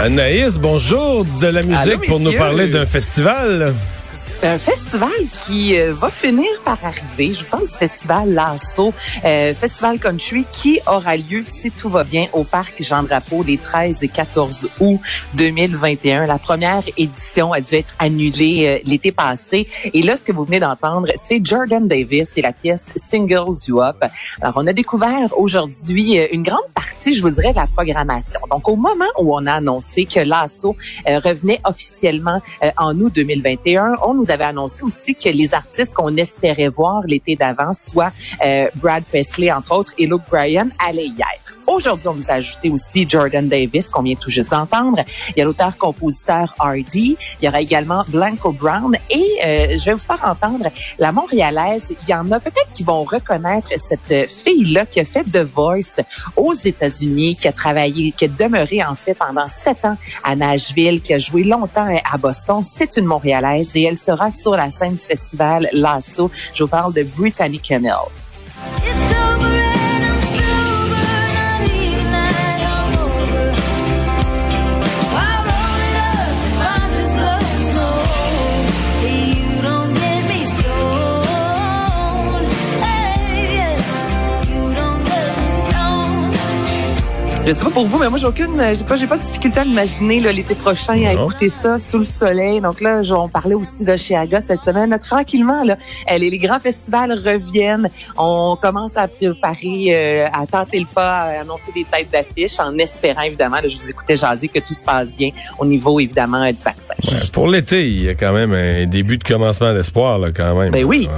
Anaïs, bonjour de la musique pour nous parler d'un festival un festival qui euh, va finir par arriver. Je vous parle du festival Lasso, euh, festival country qui aura lieu, si tout va bien, au parc Jean-Drapeau les 13 et 14 août 2021. La première édition a dû être annulée euh, l'été passé. Et là, ce que vous venez d'entendre, c'est Jordan Davis et la pièce Singles You Up. Alors, on a découvert aujourd'hui une grande partie, je vous dirais, de la programmation. Donc, au moment où on a annoncé que Lasso revenait officiellement en août 2021, on nous avait annoncé aussi que les artistes qu'on espérait voir l'été d'avant, soit euh, Brad Paisley, entre autres, et Luke Bryan, allaient y être. Aujourd'hui, on vous a ajouté aussi Jordan Davis, qu'on vient tout juste d'entendre. Il y a l'auteur-compositeur R.D. Il y aura également Blanco Brown. Et euh, je vais vous faire entendre la Montréalaise. Il y en a peut-être qui vont reconnaître cette fille-là qui a fait The Voice aux États-Unis, qui a travaillé, qui a demeuré en fait pendant sept ans à Nashville, qui a joué longtemps à Boston. C'est une Montréalaise et elle sera sur la scène du festival Lasso. Je vous parle de Brittany Camille. Je sais pas pour vous, mais moi j'ai aucune, j'ai pas, j'ai pas de difficulté à m'imaginer l'été prochain à écouter ça sous le soleil. Donc là, on parlait aussi d'Oshiaga cette semaine. Tranquillement, là, les, les grands festivals reviennent. On commence à préparer, euh, à tenter le pas, à annoncer des têtes d'affiches, en espérant évidemment. Là, je vous écoutais jaser que tout se passe bien au niveau évidemment du vaccin. pour l'été, il y a quand même un début de commencement d'espoir là, quand même. Ben oui.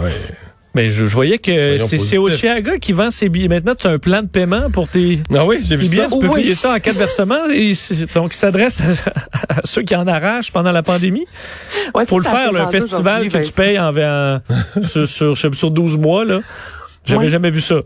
Mais je, voyais que c'est Oceaga qui vend ses billets. Maintenant, tu as un plan de paiement pour tes, ah oui, j'ai vu billets. Ça. Tu peux payer ça en quatre versements. Et donc, il s'adresse à, ceux qui en arrachent pendant la pandémie. Il faut le faire, le festival que tu payes en, sur, sur, sur 12 mois. là. J'avais jamais vu ça.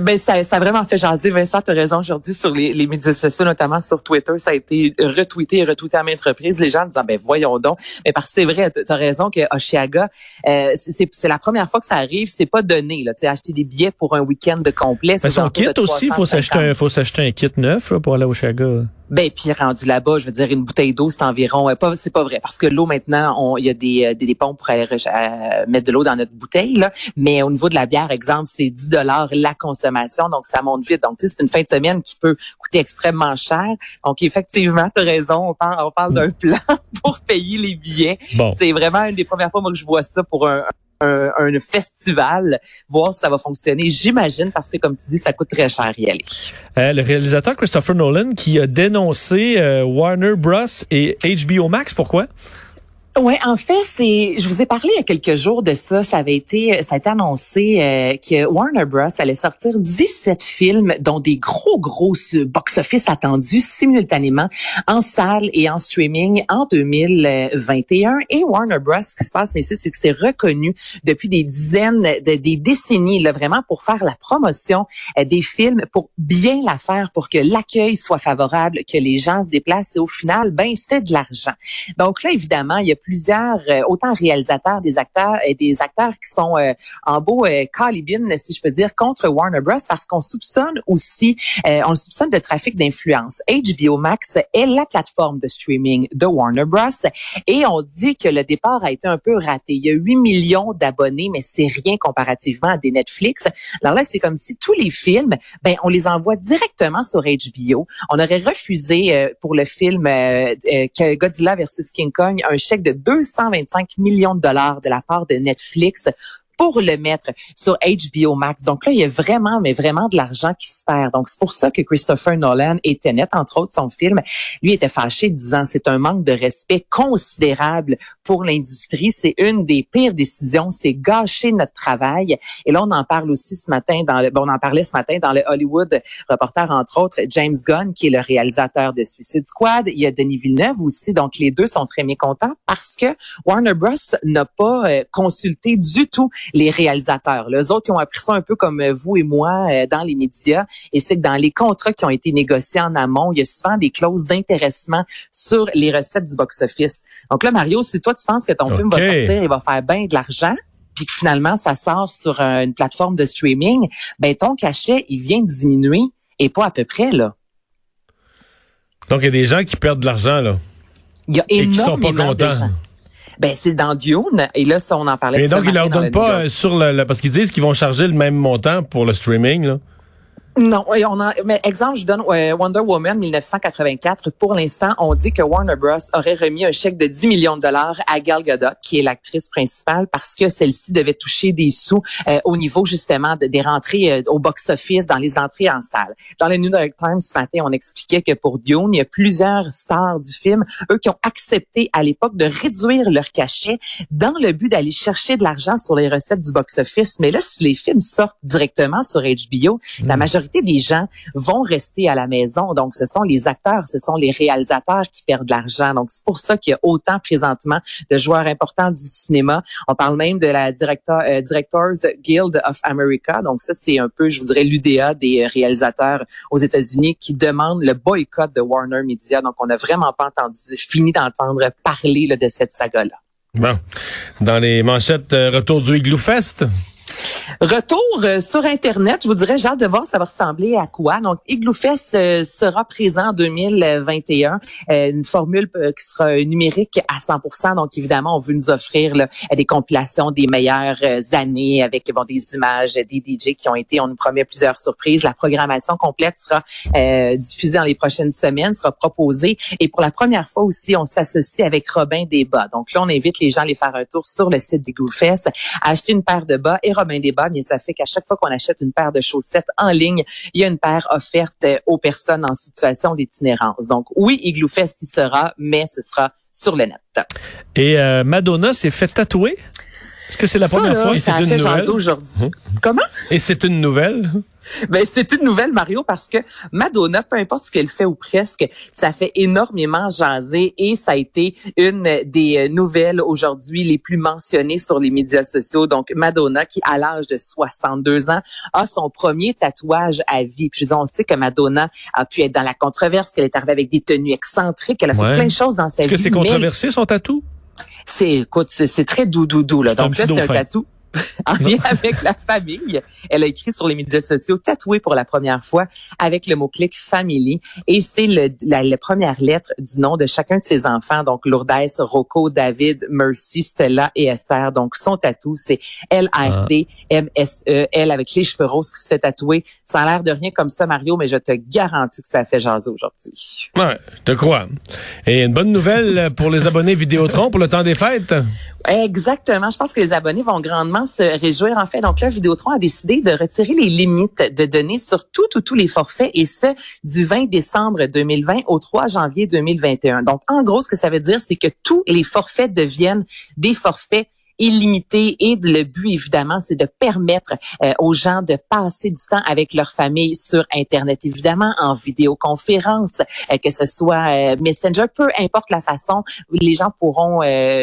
Ben ça, ça a vraiment fait jaser. Vincent, tu as raison aujourd'hui sur les, les, médias sociaux, notamment sur Twitter. Ça a été retweeté et retweeté à maintes reprises. Les gens disant, ben voyons donc. Mais parce que c'est vrai, tu as raison que Oshiaga, euh, c'est la première fois que ça arrive. C'est pas donné. Là, acheter des billets pour un week-end de complet. Mais son kit aussi, il faut s'acheter un, faut s'acheter un kit neuf là, pour aller à Oshiaga. Ben puis rendu là-bas, je veux dire une bouteille d'eau, c'est environ euh, pas c'est pas vrai parce que l'eau maintenant, il y a des, euh, des, des pompes pour aller euh, mettre de l'eau dans notre bouteille là, mais au niveau de la bière exemple, c'est 10 dollars la consommation, donc ça monte vite. Donc c'est une fin de semaine qui peut coûter extrêmement cher. Donc effectivement, tu as raison, on parle on parle d'un plan pour payer les billets. C'est vraiment une des premières fois moi que je vois ça pour un, un, festival, voir si ça va fonctionner. J'imagine parce que, comme tu dis, ça coûte très cher y aller. Euh, le réalisateur Christopher Nolan qui a dénoncé euh, Warner Bros. et HBO Max. Pourquoi? Ouais, en fait, c'est. Je vous ai parlé il y a quelques jours de ça. Ça avait été, ça a été annoncé euh, que Warner Bros allait sortir 17 films, dont des gros gros box-office attendus simultanément en salle et en streaming en 2021. Et Warner Bros, ce qui se passe, messieurs, c'est que c'est reconnu depuis des dizaines, de, des décennies, là, vraiment pour faire la promotion euh, des films, pour bien la faire, pour que l'accueil soit favorable, que les gens se déplacent. Et au final, ben c'était de l'argent. Donc là, évidemment, il y a plusieurs, euh, autant réalisateurs, des acteurs et des acteurs qui sont euh, en beau euh, calibine, si je peux dire, contre Warner Bros. parce qu'on soupçonne aussi, on soupçonne de trafic d'influence. HBO Max est la plateforme de streaming de Warner Bros. Et on dit que le départ a été un peu raté. Il y a 8 millions d'abonnés, mais c'est rien comparativement à des Netflix. Alors là, c'est comme si tous les films, ben, on les envoie directement sur HBO. On aurait refusé pour le film Godzilla versus King Kong un chèque de 225 millions de dollars de la part de Netflix pour le mettre sur HBO Max. Donc là, il y a vraiment, mais vraiment de l'argent qui se perd. Donc c'est pour ça que Christopher Nolan et Tenet, entre autres son film, lui était fâché disant c'est un manque de respect considérable pour l'industrie. C'est une des pires décisions. C'est gâcher notre travail. Et là, on en parle aussi ce matin dans le, bon, on en parlait ce matin dans le Hollywood Reporter, entre autres, James Gunn, qui est le réalisateur de Suicide Squad. Il y a Denis Villeneuve aussi. Donc les deux sont très mécontents parce que Warner Bros. n'a pas euh, consulté du tout les réalisateurs. Les autres, ils ont appris ça un peu comme vous et moi euh, dans les médias. Et c'est que dans les contrats qui ont été négociés en amont, il y a souvent des clauses d'intéressement sur les recettes du box-office. Donc là, Mario, si toi, tu penses que ton film va sortir et va faire bien de l'argent, puis que finalement, ça sort sur euh, une plateforme de streaming, ben ton cachet, il vient diminuer et pas à peu près, là. Donc, il y a des gens qui perdent de l'argent, là. Il y a énormément et qui sont pas contents. Ben c'est dans Dune et là ça on en parlait. Et donc ils leur donnent pas euh, sur le, parce qu'ils disent qu'ils vont charger le même montant pour le streaming là. Non, on a, mais exemple, je donne Wonder Woman 1984. Pour l'instant, on dit que Warner Bros. aurait remis un chèque de 10 millions de dollars à Gal Gadot, qui est l'actrice principale, parce que celle-ci devait toucher des sous euh, au niveau justement des rentrées euh, au box-office, dans les entrées en salle. Dans le New York Times ce matin, on expliquait que pour Dune, il y a plusieurs stars du film, eux qui ont accepté à l'époque de réduire leur cachet dans le but d'aller chercher de l'argent sur les recettes du box-office. Mais là, si les films sortent directement sur HBO, la hmm. Majorité des gens vont rester à la maison. Donc, ce sont les acteurs, ce sont les réalisateurs qui perdent de l'argent. Donc, c'est pour ça qu'il y a autant présentement de joueurs importants du cinéma. On parle même de la euh, Directors Guild of America. Donc, ça, c'est un peu, je vous dirais, l'UDA des réalisateurs aux États-Unis qui demande le boycott de Warner Media. Donc, on n'a vraiment pas entendu, fini d'entendre parler de cette saga-là. Bon. Dans les manchettes, euh, retour du Igloo Fest. Retour euh, sur Internet, je vous dirais, j'ai hâte de voir ça va ressembler à quoi. Donc, Igloofest euh, sera présent en 2021, euh, une formule qui sera numérique à 100% Donc, évidemment, on veut nous offrir là, des compilations des meilleures années avec bon, des images, des DJ qui ont été, on nous promet plusieurs surprises. La programmation complète sera diffusée dans les prochaines semaines, sera proposée. Et pour la première fois aussi, on s'associe avec Robin Desbas. Donc là, on invite les gens à aller faire un tour sur le site d'Igloofest, à acheter une paire de bas et Desbas, mais ça fait qu'à chaque fois qu'on achète une paire de chaussettes en ligne, il y a une paire offerte euh, aux personnes en situation d'itinérance. Donc oui, Igloo Fest y sera, mais ce sera sur le net. Et euh, Madonna s'est fait tatouer? Est-ce que c'est la première fois? Et c'est une nouvelle? aujourd'hui. Hum. Comment? Et c'est une nouvelle? Ben, c'est une nouvelle, Mario, parce que Madonna, peu importe ce qu'elle fait ou presque, ça fait énormément jaser et ça a été une des euh, nouvelles aujourd'hui les plus mentionnées sur les médias sociaux. Donc, Madonna, qui à l'âge de 62 ans, a son premier tatouage à vie. Puis, je dis, on sait que Madonna a pu être dans la controverse, qu'elle est arrivée avec des tenues excentriques, elle a fait plein de choses dans sa vie. Est-ce que c'est controversé, son tatou? C'est, écoute, c'est très doudou doux, là. Donc là, c'est un tatou. en lien avec la famille. Elle a écrit sur les médias sociaux, tatoué pour la première fois avec le mot-clic family. Et c'est le, la, première lettre du nom de chacun de ses enfants. Donc, Lourdes, Rocco, David, Mercy, Stella et Esther. Donc, son tatou, c'est L-R-D-M-S-E. Elle avec les cheveux roses qui se fait tatouer. Ça a l'air de rien comme ça, Mario, mais je te garantis que ça fait jaser aujourd'hui. Ouais, je te crois. Et une bonne nouvelle pour les abonnés Vidéotron pour le temps des fêtes? Exactement. Je pense que les abonnés vont grandement se réjouir. En fait, donc là, Vidéotron a décidé de retirer les limites de données sur tout ou tous les forfaits et ce, du 20 décembre 2020 au 3 janvier 2021. Donc, en gros, ce que ça veut dire, c'est que tous les forfaits deviennent des forfaits illimité et le but évidemment c'est de permettre euh, aux gens de passer du temps avec leur famille sur internet. Évidemment en vidéoconférence euh, que ce soit euh, Messenger peu importe la façon les gens pourront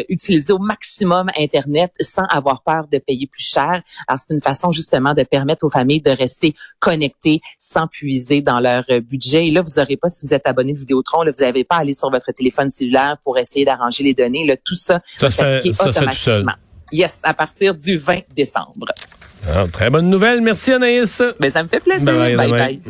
utiliser au maximum internet sans avoir peur de payer plus cher. Alors c'est une façon justement de permettre aux familles de rester connectées sans puiser dans leur budget. Et là vous n'aurez pas si vous êtes abonné de Vidéotron là vous n'avez pas à aller sur votre téléphone cellulaire pour essayer d'arranger les données là. Tout ça, ça fait, ça automatiquement Yes, à partir du 20 décembre. Ah, très bonne nouvelle. Merci Anaïs. Ben, ça me fait plaisir. bye. bye.